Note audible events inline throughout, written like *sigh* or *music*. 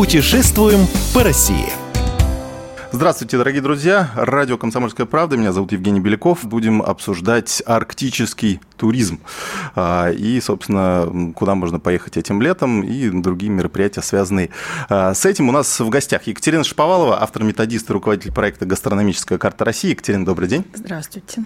Путешествуем по России. Здравствуйте, дорогие друзья. Радио «Комсомольская правда». Меня зовут Евгений Беляков. Будем обсуждать арктический туризм. А, и, собственно, куда можно поехать этим летом и другие мероприятия, связанные а, с этим. У нас в гостях Екатерина Шаповалова, автор-методист и руководитель проекта «Гастрономическая карта России». Екатерина, добрый день. Здравствуйте.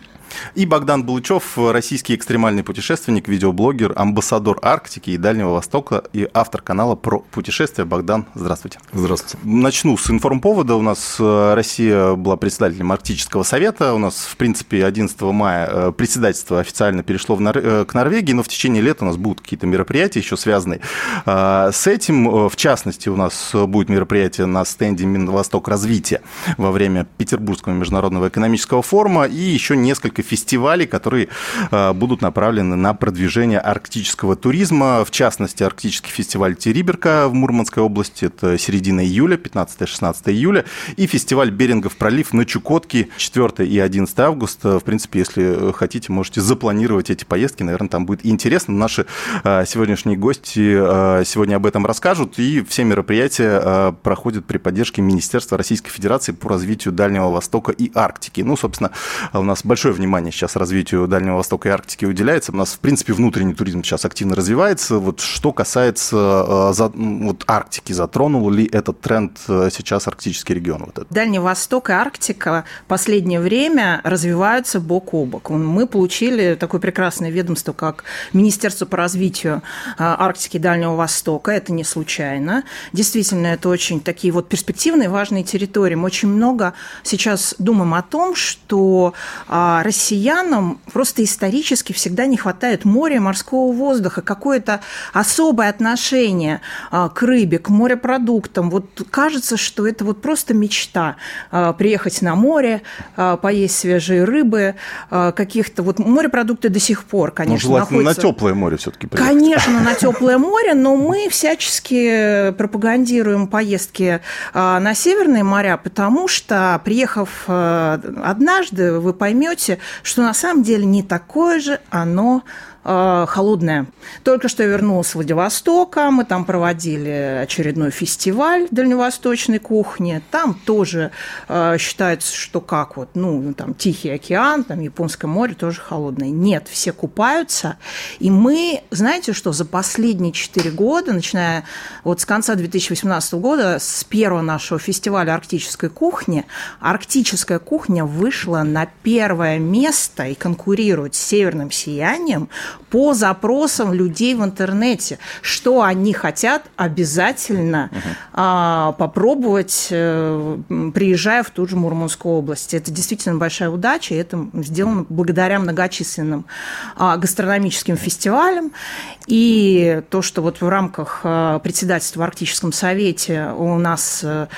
И Богдан Булычев, российский экстремальный путешественник, видеоблогер, амбассадор Арктики и Дальнего Востока и автор канала про путешествия. Богдан, здравствуйте. Здравствуйте. Начну с информповода. У нас э, Россия была председателем Арктического совета. У нас, в принципе, 11 мая э, председательство официально перешло в Нор... Э, к Норвегии, но в течение лета у нас будут какие-то мероприятия еще связанные с этим. В частности, у нас будет мероприятие на стенде Минвосток развития во время Петербургского международного экономического форума и еще несколько фестивалей, которые э, будут направлены на продвижение арктического туризма. В частности, арктический фестиваль Териберка в Мурманской области, это середина июля, 15-16 июля, и фестиваль Берингов пролив на Чукотке 4 и 11 августа. В принципе, если хотите, можете запланировать эти поездки, наверное, там будет интересно. Наши э, сегодняшние гости э, сегодня об этом расскажут, и все мероприятия проходят при поддержке Министерства Российской Федерации по развитию Дальнего Востока и Арктики. Ну, собственно, у нас большое внимание внимание сейчас развитию Дальнего Востока и Арктики уделяется. У нас, в принципе, внутренний туризм сейчас активно развивается. Вот что касается э, вот, Арктики, затронул ли этот тренд э, сейчас арктический регион? Вот этот? Дальний Восток и Арктика в последнее время развиваются бок о бок. Мы получили такое прекрасное ведомство, как Министерство по развитию э, Арктики и Дальнего Востока. Это не случайно. Действительно, это очень такие вот перспективные, важные территории. Мы очень много сейчас думаем о том, что Россия россиянам просто исторически всегда не хватает моря, морского воздуха, какое-то особое отношение а, к рыбе, к морепродуктам. Вот кажется, что это вот просто мечта а, приехать на море, а, поесть свежие рыбы, каких-то вот морепродукты до сих пор, ну, конечно, ну, находятся... на теплое море все-таки. Конечно, на теплое море, но мы всячески пропагандируем поездки на северные моря, потому что приехав однажды, вы поймете, что на самом деле не такое же оно Э, холодная. Только что я вернулась с Владивостока, мы там проводили очередной фестиваль дальневосточной кухни. Там тоже э, считается, что как вот, ну, там Тихий океан, там Японское море тоже холодное. Нет, все купаются. И мы, знаете что, за последние четыре года, начиная вот с конца 2018 года, с первого нашего фестиваля арктической кухни, арктическая кухня вышла на первое место и конкурирует с северным сиянием по запросам людей в интернете, что они хотят обязательно угу. а, попробовать, а, приезжая в ту же Мурманскую область. Это действительно большая удача, и это сделано благодаря многочисленным а, гастрономическим фестивалям. И то, что вот в рамках а, председательства в Арктическом совете у нас а,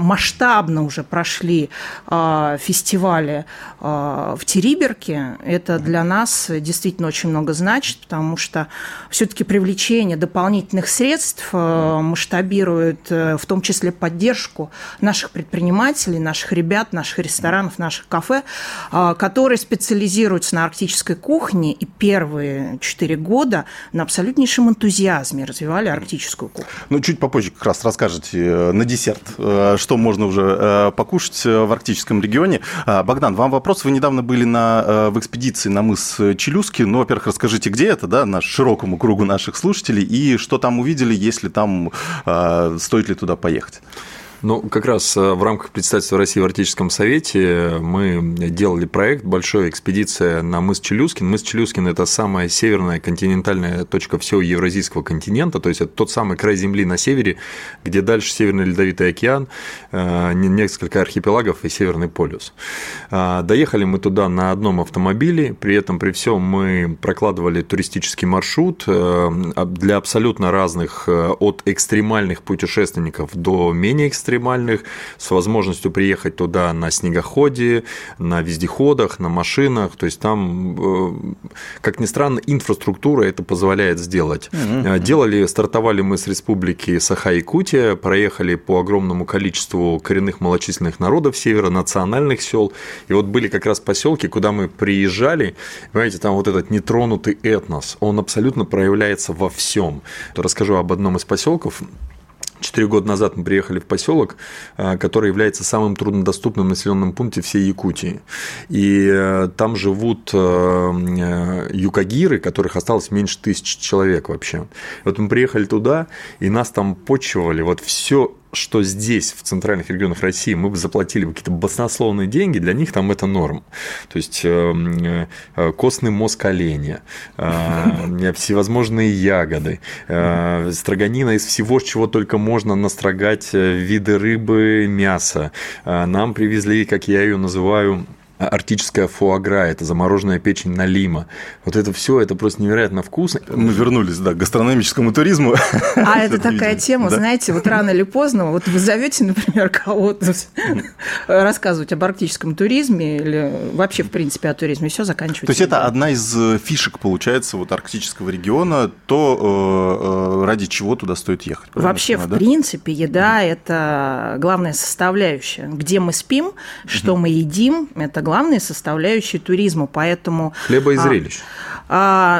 масштабно уже прошли а, фестивали в Териберке, это для нас действительно очень много значит, потому что все-таки привлечение дополнительных средств э, масштабирует э, в том числе поддержку наших предпринимателей, наших ребят, наших ресторанов, наших кафе, э, которые специализируются на арктической кухне и первые четыре года на абсолютнейшем энтузиазме развивали арктическую кухню. Ну, чуть попозже как раз расскажете на десерт, что можно уже покушать в арктическом регионе. Богдан, вам вопрос. Вы недавно были на, в экспедиции на мыс Челюски. Ну, во-первых, расскажите, расскажите, где это, да, наш, широкому кругу наших слушателей, и что там увидели, если там, э, стоит ли туда поехать? Ну, как раз э, в рамках представительства России в Арктическом Совете мы делали проект «Большая экспедиция на мыс Челюскин». Мыс Челюскин – это самая северная континентальная точка всего Евразийского континента, то есть это тот самый край Земли на севере, где дальше Северный Ледовитый океан, э, несколько архипелагов и Северный полюс. А, доехали мы туда на одном автомобиле, при этом при всем мы прокладывали туристический маршрут э, для абсолютно разных от экстремальных путешественников до менее экстремальных экстремальных, с возможностью приехать туда на снегоходе, на вездеходах, на машинах. То есть там, э, как ни странно, инфраструктура это позволяет сделать. Mm-hmm. Делали, стартовали мы с республики Саха-Якутия, проехали по огромному количеству коренных малочисленных народов севера, национальных сел. И вот были как раз поселки, куда мы приезжали. Понимаете, там вот этот нетронутый этнос, он абсолютно проявляется во всем. Расскажу об одном из поселков Четыре года назад мы приехали в поселок, э, который является самым труднодоступным населенным пунктом всей Якутии. И э, там живут э, юкагиры, которых осталось меньше тысячи человек вообще. Вот мы приехали туда, и нас там почивали. Вот все что здесь, в центральных регионах России, мы бы заплатили какие-то баснословные деньги, для них там это норм. То есть э, э, костный мозг оленя, э, *laughs* всевозможные ягоды, строганина из всего, чего только можно настрогать виды рыбы, мяса. Нам привезли, как я ее называю, арктическая фуагра, это замороженная печень налима. Вот это все, это просто невероятно вкусно. Мы вернулись, да, к гастрономическому туризму. А это *laughs* такая тема, знаете, вот рано или поздно, вот вы зовете, например, кого-то *laughs* рассказывать об арктическом туризме или вообще, в принципе, о туризме, все заканчивается. То есть это одна из э, фишек, получается, вот арктического региона, то, э, э, ради чего туда стоит ехать. Вообще, в принципе, еда – это главная составляющая. Где мы спим, что мы едим – это главные составляющие туризма, поэтому... Хлеба и а, зрелищ. А,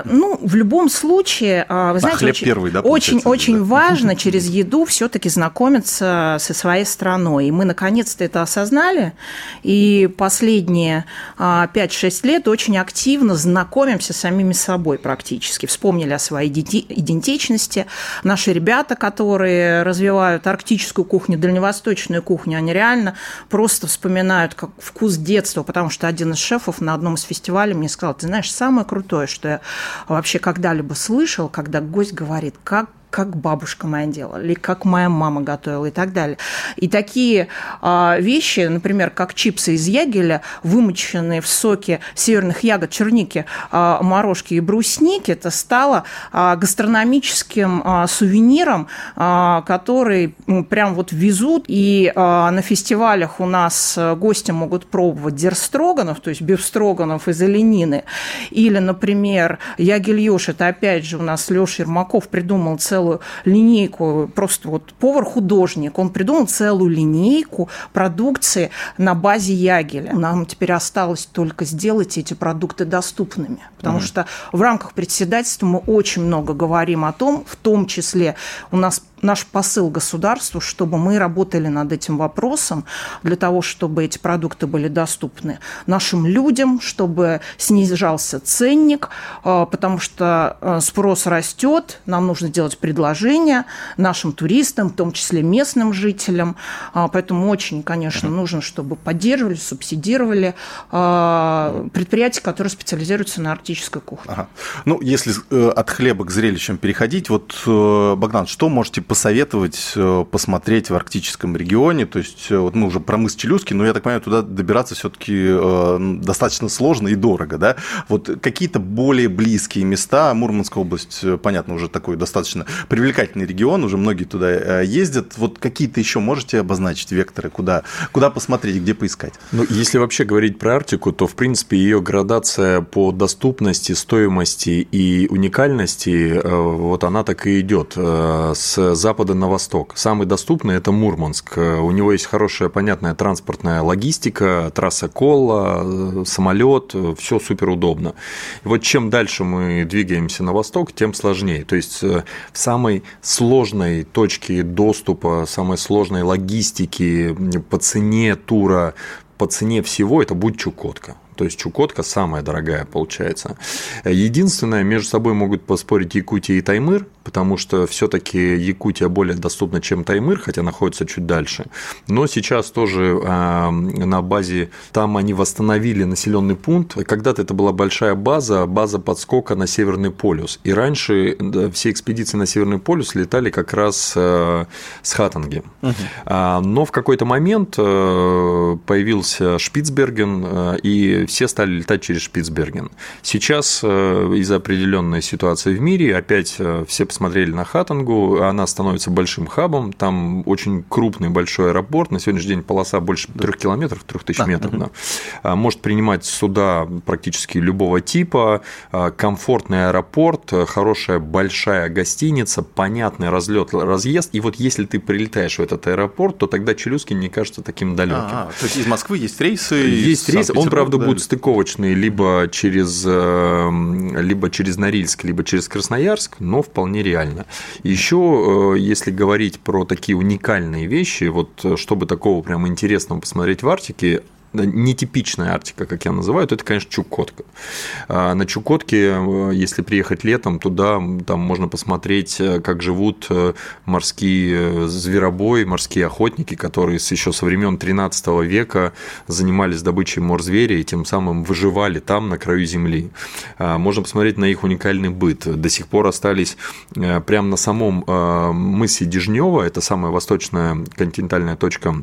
ну, в любом случае, а, вы знаете, а хлеб очень, первый, да, очень, очень да? важно *laughs* через еду все-таки знакомиться со своей страной. И мы наконец-то это осознали. И последние 5-6 лет очень активно знакомимся с самими собой практически. Вспомнили о своей идентичности. Наши ребята, которые развивают арктическую кухню, дальневосточную кухню, они реально просто вспоминают как вкус детства, потому что один из шефов на одном из фестивалей мне сказал, ты знаешь, самое крутое, что я вообще когда-либо слышал, когда гость говорит, как как бабушка моя делала, или как моя мама готовила и так далее. И такие а, вещи, например, как чипсы из ягеля, вымоченные в соке северных ягод, черники, а, морожки и брусники, это стало а, гастрономическим а, сувениром, а, который ну, прям вот везут. И а, на фестивалях у нас гости могут пробовать дерстроганов, то есть бифстроганов из оленины. Или, например, ягель ёж, это опять же у нас Леша Ермаков придумал целый целую линейку, просто вот повар-художник, он придумал целую линейку продукции на базе Ягеля. Нам теперь осталось только сделать эти продукты доступными, потому mm что в рамках председательства мы очень много говорим о том, в том числе у нас наш посыл государству, чтобы мы работали над этим вопросом для того, чтобы эти продукты были доступны нашим людям, чтобы снижался ценник, а, потому что а, спрос растет, нам нужно делать предложения нашим туристам, в том числе местным жителям. А, поэтому очень, конечно, нужно, чтобы поддерживали, субсидировали предприятия, которые специализируются на арктической кухне. Ага. Ну, если э, от хлеба к зрелищам переходить, вот, э, Богдан, что можете посоветовать э, посмотреть в арктическом регионе? То есть, э, вот мы уже про мыс Челюски, но я так понимаю, туда добираться все-таки э, достаточно сложно и дорого, да? Вот какие-то более близкие места, Мурманская область, понятно, уже такой достаточно привлекательный регион, уже многие туда ездят. Вот какие-то еще можете обозначить векторы, куда, куда посмотреть, где поискать? Ну, если вообще говорить про Арктику, то, в принципе, ее градация по доступности, стоимости и уникальности, вот она так и идет. С запада на восток. Самый доступный – это Мурманск. У него есть хорошая, понятная транспортная логистика, трасса Колла, самолет, все супер удобно. И вот чем дальше мы двигаемся на восток, тем сложнее. То есть э, в самой сложной точке доступа, самой сложной логистики по цене тура, по цене всего это будет Чукотка. То есть Чукотка самая дорогая получается. Единственное, между собой могут поспорить Якутия и Таймыр, потому что все-таки Якутия более доступна, чем Таймыр, хотя находится чуть дальше. Но сейчас тоже а, на базе, там они восстановили населенный пункт. Когда-то это была большая база, база подскока на Северный полюс. И раньше все экспедиции на Северный полюс летали как раз а, с Хаттанги. Угу. Но в какой-то момент а, появился Шпицберген, и все стали летать через Шпицберген. Сейчас э, из-за определенной ситуации в мире опять э, все посмотрели на Хаттангу, она становится большим хабом, там очень крупный большой аэропорт, на сегодняшний день полоса больше трех километров, трех тысяч метров, да. Да. может принимать суда практически любого типа, а, комфортный аэропорт, хорошая большая гостиница, понятный разлет, разъезд, и вот если ты прилетаешь в этот аэропорт, то тогда Челюскин не кажется таким далеким. А, то есть из Москвы есть рейсы? Есть рейсы, он, правда, да? будет стыковочные либо через, э, либо через Норильск, либо через Красноярск, но вполне нереально. Еще, э, если говорить про такие уникальные вещи, вот чтобы такого прям интересного посмотреть в Арктике, нетипичная Арктика, как я называю, то это, конечно, Чукотка. А, на Чукотке, э, если приехать летом, туда там можно посмотреть, э, как живут э, морские зверобои, морские охотники, которые еще со времен 13 века занимались добычей морзверя и тем самым выживали там, на краю земли. А, можно посмотреть на их уникальный быт. До сих пор остались прямо на самом мысе Дежнева, это самая восточная континентальная точка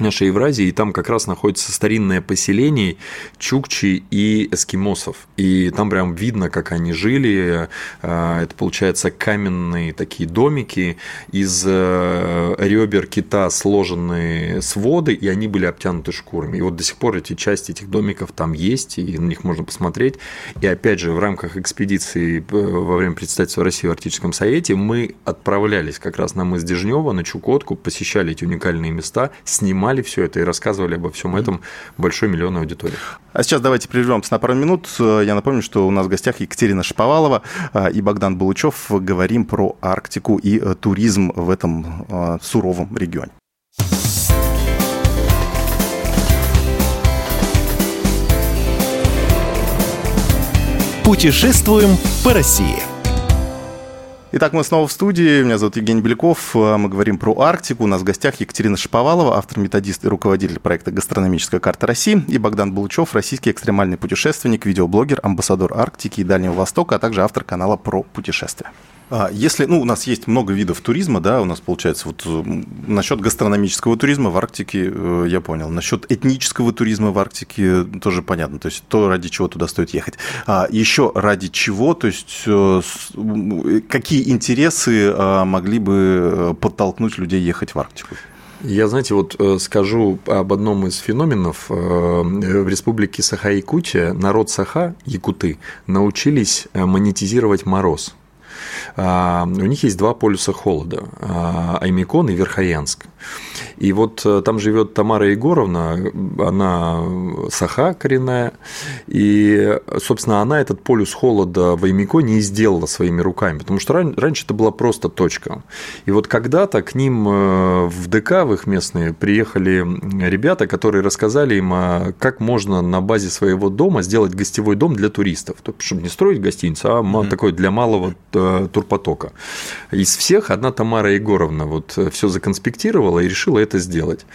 нашей Евразии, и там как раз находится старинное поселение чукчи и эскимосов. И там прям видно, как они жили. А, это, получается, каменные такие домики из э, ребер кита сложенные своды, и они были обтянуты шкурами. И вот до сих пор эти части этих домиков там есть, и на них можно посмотреть. И опять же, в рамках экспедиции э, во время представительства России в Арктическом Совете мы отправлялись как раз на мыс Дежнева, на Чукотку, посещали эти уникальные места, снимали снимали все это и рассказывали обо всем этом большой миллионной аудитории. А сейчас давайте прервемся на пару минут. Я напомню, что у нас в гостях Екатерина Шаповалова а, и Богдан Булычев. Говорим про Арктику и э, туризм в этом суровом регионе. Путешествуем по России. Итак, мы снова в студии. Меня зовут Евгений Беляков. Мы говорим про Арктику. У нас в гостях Екатерина Шаповалова, автор-методист и руководитель проекта «Гастрономическая карта России», и Богдан Булычев, российский экстремальный путешественник, видеоблогер, амбассадор Арктики и Дальнего Востока, а также автор канала про путешествия. А, если, ну, у нас есть много видов туризма, да, у нас получается вот насчет гастрономического туризма в Арктике э, я понял, насчет этнического туризма в Арктике тоже понятно, то есть то, ради чего туда стоит ехать. А еще ради чего, то есть э, какие интересы а, могли бы э, подтолкнуть людей ехать в Арктику? Я, знаете, вот скажу об одном из феноменов. В республике Саха-Якутия народ Саха, якуты, научились монетизировать мороз. А, у них есть два полюса холода а, – Аймикон и Верхоянск. И вот э, там живет Тамара Егоровна, она саха коренная, и, собственно, она этот полюс холода в Аймиконе и сделала своими руками, потому что раньше это была просто точка. И вот когда-то к ним э, в ДК, в их местные, приехали ребята, которые рассказали им, а как можно на базе своего дома сделать гостевой дом для туристов, чтобы не строить гостиницу, а такой для малого э, турпотока. Из всех одна Тамара Егоровна вот все законспектировала и решила это сделать.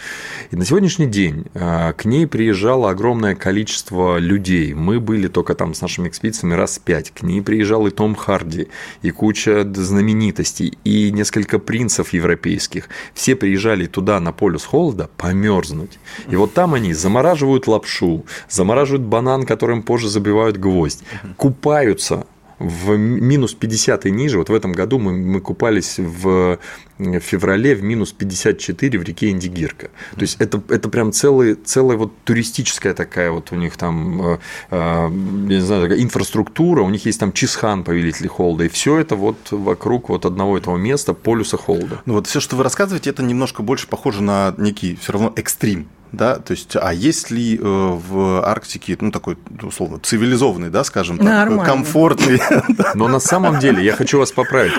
И на сегодняшний день а, к ней приезжало огромное количество людей. Мы были только там с нашими экспедициями раз пять. К ней приезжал и Том Харди, и куча знаменитостей, и несколько принцев европейских. Все приезжали туда на полюс холода померзнуть. И вот там они замораживают лапшу, замораживают банан, которым позже забивают гвоздь, купаются в минус 50 и ниже. Вот в этом году мы, мы купались в феврале в минус 54 в реке Индигирка. То есть это, это прям целый, целая вот туристическая такая вот у них там, э, э, я не знаю, такая инфраструктура, у них есть там Чисхан, повелитель холода, и все это вот вокруг вот одного этого места, полюса холода. Ну вот все, что вы рассказываете, это немножко больше похоже на некий все равно экстрим да, то есть, а есть ли э, в Арктике, ну, такой, условно, цивилизованный, да, скажем так, Нормально. комфортный? *laughs* Но на самом деле, я хочу вас поправить,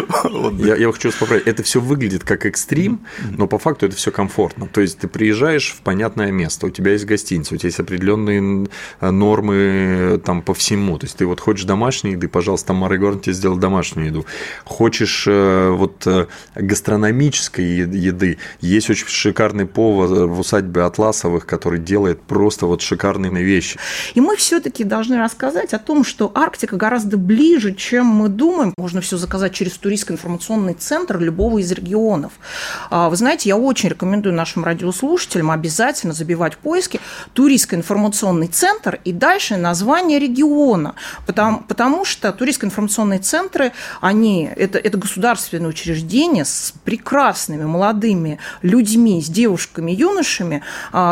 я, я хочу вас поправить, это все выглядит как экстрим, но по факту это все комфортно, то есть, ты приезжаешь в понятное место, у тебя есть гостиница, у тебя есть определенные э, нормы там по всему, то есть, ты вот хочешь домашней еды, пожалуйста, Тамара Егоровна тебе сделает домашнюю еду, хочешь э, вот гастрономической еды, есть очень шикарный повар в усадьбе Атласа, Тарасовых, который делает просто вот шикарные вещи. И мы все-таки должны рассказать о том, что Арктика гораздо ближе, чем мы думаем. Можно все заказать через туристско-информационный центр любого из регионов. А, вы знаете, я очень рекомендую нашим радиослушателям обязательно забивать поиски туристско-информационный центр и дальше название региона, потому, потому что туристско-информационные центры, они, это, это государственные учреждения с прекрасными молодыми людьми, с девушками, юношами,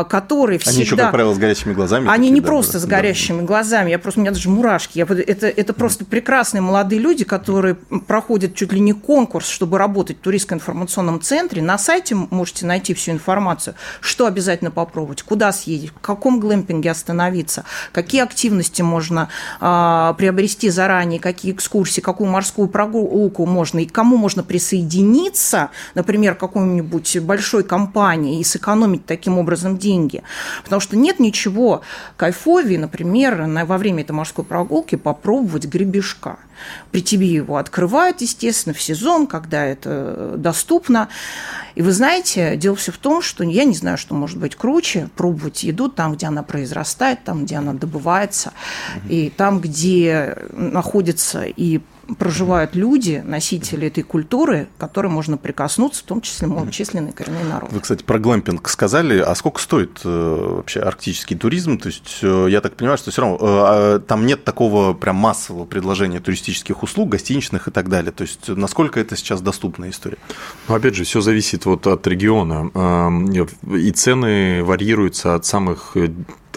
которые всегда... Они еще, как правило, с горящими глазами. Они такие, не да, просто с горящими да. глазами, я просто, у меня даже мурашки. Я, это, это просто прекрасные молодые люди, которые проходят чуть ли не конкурс, чтобы работать в туристско-информационном центре. На сайте можете найти всю информацию, что обязательно попробовать, куда съездить, в каком глэмпинге остановиться, какие активности можно а, приобрести заранее, какие экскурсии, какую морскую прогулку можно и кому можно присоединиться, например, какой-нибудь большой компании и сэкономить таким образом деньги. Потому что нет ничего кайфовее, например, во время этой морской прогулки попробовать гребешка. При тебе его открывают, естественно, в сезон, когда это доступно. И вы знаете, дело все в том, что я не знаю, что может быть круче, пробовать еду там, где она произрастает, там, где она добывается, и там, где находится и проживают люди, носители этой культуры, к которой можно прикоснуться, в том числе малочисленный коренной народ. Вы, кстати, про глэмпинг сказали. А сколько стоит э, вообще арктический туризм? То есть э, я так понимаю, что все равно э, а, там нет такого прям массового предложения туристических услуг, гостиничных и так далее. То есть насколько это сейчас доступная история? Ну, опять же, все зависит вот от региона. Эм, и цены варьируются от самых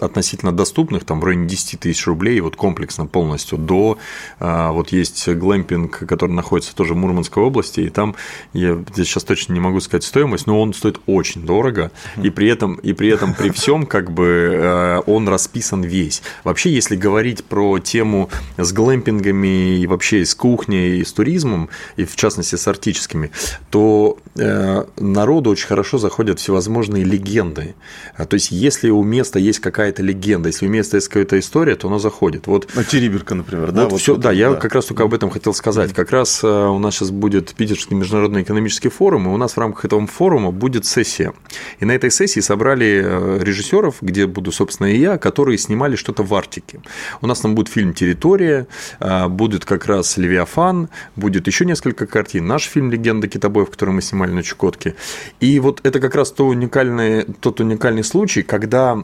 относительно доступных, там в районе 10 тысяч рублей, вот комплексно полностью, до а, вот есть глэмпинг, который находится тоже в Мурманской области, и там я сейчас точно не могу сказать стоимость, но он стоит очень дорого, и при этом, и при этом при всем как бы а, он расписан весь. Вообще, если говорить про тему с глэмпингами и вообще с кухней, и с туризмом, и в частности с арктическими, то э, народу очень хорошо заходят всевозможные легенды. То есть, если у места есть какая какая-то легенда, если у места есть какая-то история, то оно заходит. Вот, ну, Териберка, например, да? Вот вот все, вот, да, я как раз только об этом хотел сказать. Как раз э, у нас сейчас будет Питерский международный экономический форум, и у нас в рамках этого форума будет сессия. И на этой сессии собрали э, режиссеров, где буду, собственно, и я, которые снимали что-то в Арктике. У нас там будет фильм «Территория», э, будет как раз «Левиафан», будет еще несколько картин. Наш фильм «Легенда китобоев», который мы снимали на Чукотке. И вот это как раз то уникальный, тот уникальный случай, когда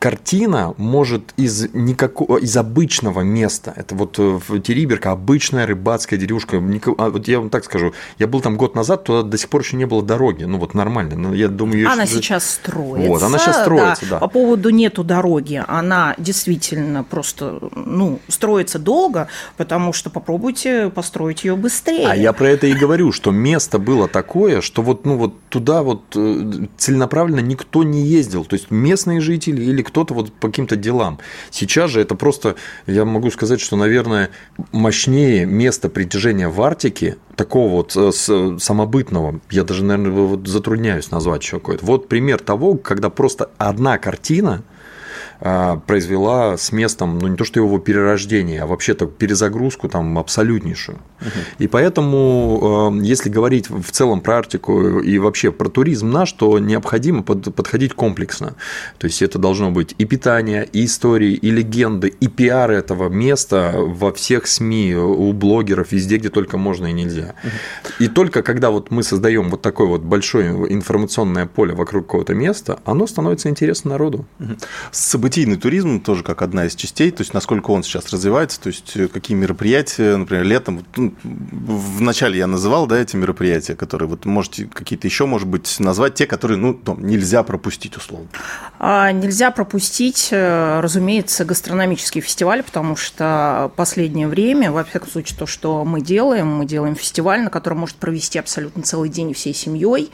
картина может из никакого из обычного места, это вот э, в Териберка обычная рыбацкая деревушка, а вот я вам так скажу, я был там год назад, туда до сих пор еще не было дороги, ну вот нормально, но я думаю, она еще... сейчас строится. Вот, она сейчас строится, да. да. По поводу нету дороги, она действительно просто, ну, строится долго, потому что попробуйте построить ее быстрее. А я про это и говорю, что место было такое, что вот, ну вот туда вот э, целенаправленно никто не ездил, то есть местные жители или кто-то вот по каким-то делам. Сейчас же это просто, я могу сказать, что, наверное, мощнее место притяжения в Арктике, такого вот э, самобытного, я даже, наверное, вот затрудняюсь назвать еще какой-то. Вот пример того, когда просто одна картина – произвела с местом, ну не то что его перерождение, а вообще-то перезагрузку там абсолютнейшую. Угу. И поэтому, а, если говорить в целом про Арктику и вообще про туризм наш, то необходимо подходить комплексно. То есть это должно быть и питание, и истории, и легенды, и пиар этого места во всех СМИ, у блогеров, везде, где только можно и нельзя. Угу. И только когда вот мы создаем вот такое вот большое информационное поле вокруг какого-то места, оно становится интересно народу. Угу событийный туризм тоже как одна из частей, то есть насколько он сейчас развивается, то есть э, какие мероприятия, например, летом, ну, в начале я называл, да, эти мероприятия, которые вот можете какие-то еще, может быть, назвать, те, которые, ну, там, нельзя пропустить условно. А, нельзя пропустить, э, разумеется, гастрономический фестиваль, потому что последнее время, во всяком случае, то, что мы делаем, мы делаем фестиваль, на котором может провести абсолютно целый день всей семьей,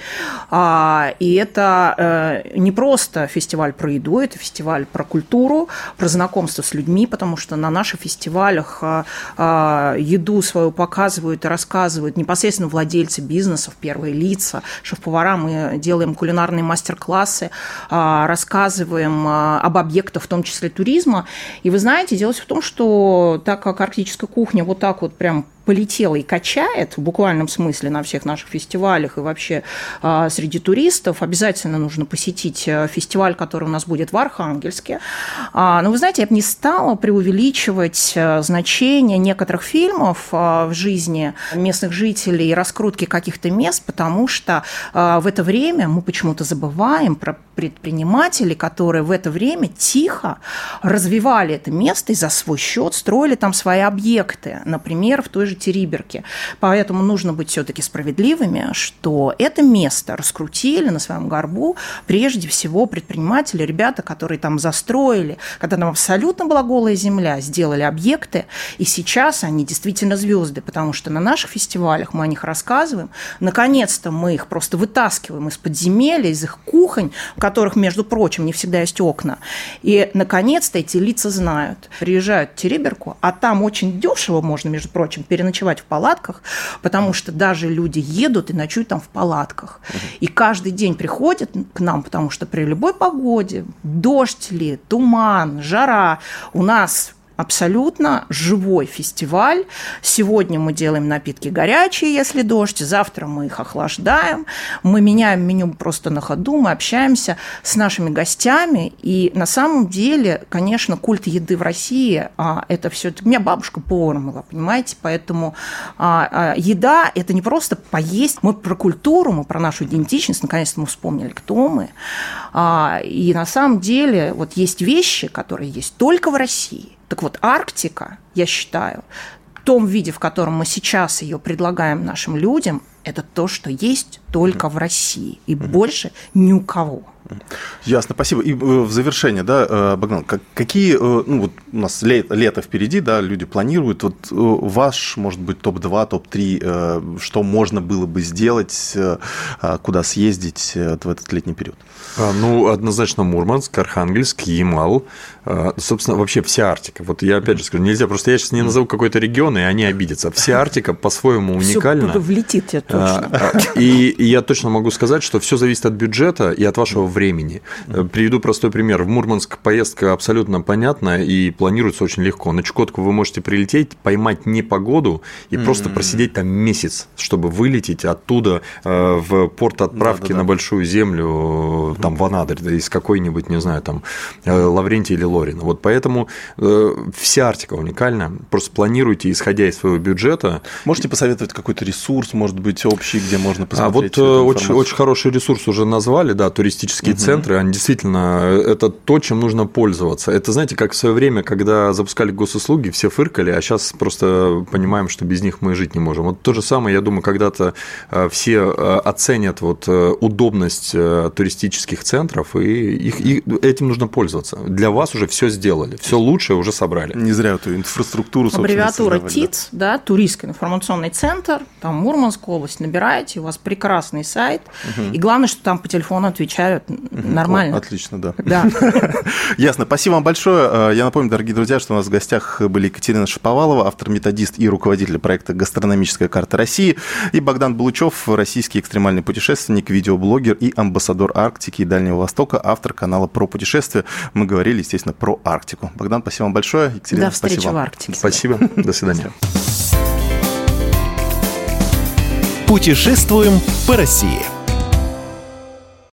а, и это э, не просто фестиваль про еду, это фестиваль про культуру, про знакомство с людьми, потому что на наших фестивалях а, а, еду свою показывают и рассказывают непосредственно владельцы бизнесов, первые лица, шеф-повара. Мы делаем кулинарные мастер-классы, а, рассказываем об объектах, в том числе туризма. И вы знаете, дело в том, что так как арктическая кухня вот так вот прям полетела и качает в буквальном смысле на всех наших фестивалях и вообще а, среди туристов. Обязательно нужно посетить э, фестиваль, который у нас будет в Архангельске. А, но вы знаете, я бы не стала преувеличивать э, значение некоторых фильмов а, в жизни местных жителей и раскрутки каких-то мест, потому что в это время мы почему-то забываем про предприниматели, которые в это время тихо развивали это место и за свой счет строили там свои объекты, например, в той же Териберке. Поэтому нужно быть все-таки справедливыми, что это место раскрутили на своем горбу прежде всего предприниматели, ребята, которые там застроили, когда там абсолютно была голая земля, сделали объекты, и сейчас они действительно звезды, потому что на наших фестивалях мы о них рассказываем. Наконец-то мы их просто вытаскиваем из подземелья, из их кухонь, которых, между прочим, не всегда есть окна. И, наконец-то, эти лица знают. Приезжают в Тереберку, а там очень дешево можно, между прочим, переночевать в палатках, потому что даже люди едут и ночуют там в палатках. И каждый день приходят к нам, потому что при любой погоде, дождь ли, туман, жара, у нас абсолютно живой фестиваль. Сегодня мы делаем напитки горячие, если дождь, завтра мы их охлаждаем, мы меняем меню просто на ходу, мы общаемся с нашими гостями, и на самом деле, конечно, культ еды в России, а, это все... У меня бабушка поваром была, понимаете, поэтому а, а, еда – это не просто поесть, мы про культуру, мы про нашу идентичность, наконец-то мы вспомнили, кто мы, и на самом деле вот есть вещи, которые есть только в России, так вот, Арктика, я считаю, в том виде, в котором мы сейчас ее предлагаем нашим людям, это то, что есть только в России, и больше ни у кого. Ясно, спасибо. И э, в завершение, да, э, Богдан, какие, э, ну вот у нас лето, лето впереди, да, люди планируют, вот ваш, может быть, топ-2, топ-3, что можно было бы сделать, куда съездить в этот летний период? А, ну, однозначно Мурманск, Архангельск, Ямал, собственно, вообще вся Арктика. Вот я опять же скажу, нельзя, просто я сейчас не назову какой-то регион, и они обидятся. Вся Арктика по-своему уникальна. Все влетит тебе точно. А, а, и я точно могу сказать, что все зависит от бюджета и от вашего времени. Приведу простой пример. В Мурманск поездка абсолютно понятна и планируется очень легко. На Чукотку вы можете прилететь, поймать непогоду и просто просидеть там месяц, чтобы вылететь оттуда э, в порт отправки на Большую Землю, там в Анадырь, из какой-нибудь, не знаю, там э, Лаврентия или Лорина. Вот поэтому э, вся Арктика уникальна. Просто планируйте, исходя из своего бюджета. Можете посоветовать какой-то ресурс, может быть, общий, где можно посмотреть? А вот очень, очень хороший ресурс уже назвали, да, туристические угу. центры, они действительно, это то, чем нужно пользоваться. Это, знаете, как в свое время, когда запускали госуслуги, все фыркали, а сейчас просто понимаем, что без них мы жить не можем. Вот то же самое, я думаю, когда-то э, все э, оценят вот э, удобность туристических центров, и их, и этим нужно пользоваться. Для вас уже все сделали, все лучшее уже собрали. Не зря эту инфраструктуру, Аббревиатура ТИЦ, да, Туристский информационный центр, там область, набираете, у вас прекрасный сайт, угу. и главное, что там по телефону отвечают нормально. Отлично, да. Да. *laughs* Ясно. Спасибо вам большое. Э, я напомню, дорогие друзья, что у нас в гостях были Екатерина Шаповалова, автор-методист и руководитель проекта «Гастрономическая карта России», и Богдан Булычев, российский экстремальный путешественник, видеоблогер и амбассадор Арктики и Дальнего Востока, автор канала про путешествия. Мы говорили, естественно, про Арктику. Богдан, спасибо вам большое. Екатерина, До встречи спасибо. в Арктике. Спасибо. До свидания. Путешествуем по России.